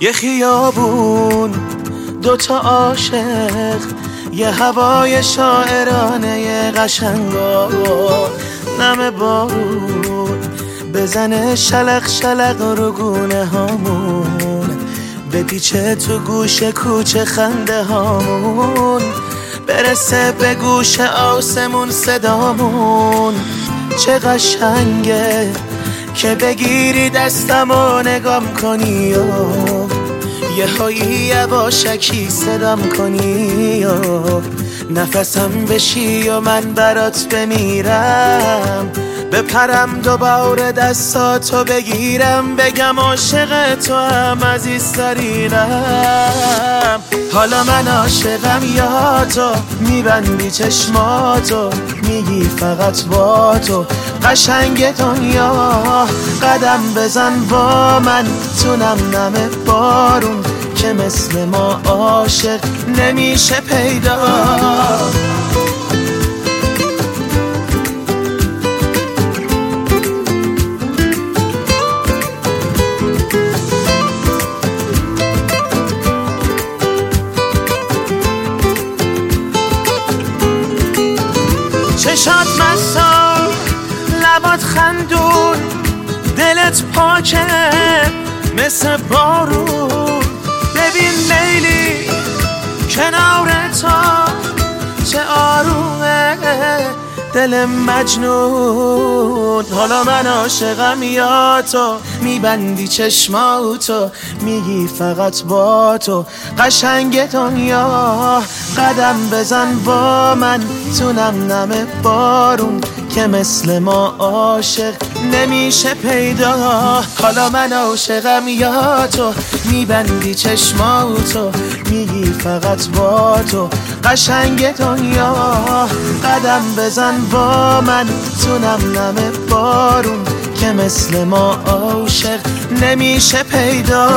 یه خیابون دوتا عاشق یه هوای شاعرانه یه قشنگا نم بارون. بزنه شلق شلق رو گونه هامون بپیچه تو گوش کوچه خنده هامون. برسه به گوش آسمون صدامون. چه قشنگه. که بگیری دستم و نگام کنی و یه هایی یواشکی صدام کنی و نفسم بشی و من برات بمیرم. بپرم دوباره دستاتو بگیرم بگم عاشق تو هم عزیزترینم حالا من عاشقم یا تو؟ میبندی چشماتو میگی فقط با تو. قشنگ دنیا قدم بزن با من. تو نم بارون که مثل ما عاشق نمیشه پیدا. چشات مسا لبات خندون دلت پاکه مثل بارون. ببین لیلی کنار تا چه آرومه. دل مجنون. حالا من عاشقم یا تو میبندی چشماتو میگی فقط با تو. قشنگ دنیا قدم بزن با من. تو نم نم بارون که مثل ما عاشق نمیشه پیدا. حالا من عاشقم یا تو میبندی چشماتو میگی فقط با تو. قشنگ دنیا. قدم بزن با من. تو نم بارون که مثل ما عاشق نمیشه پیدا.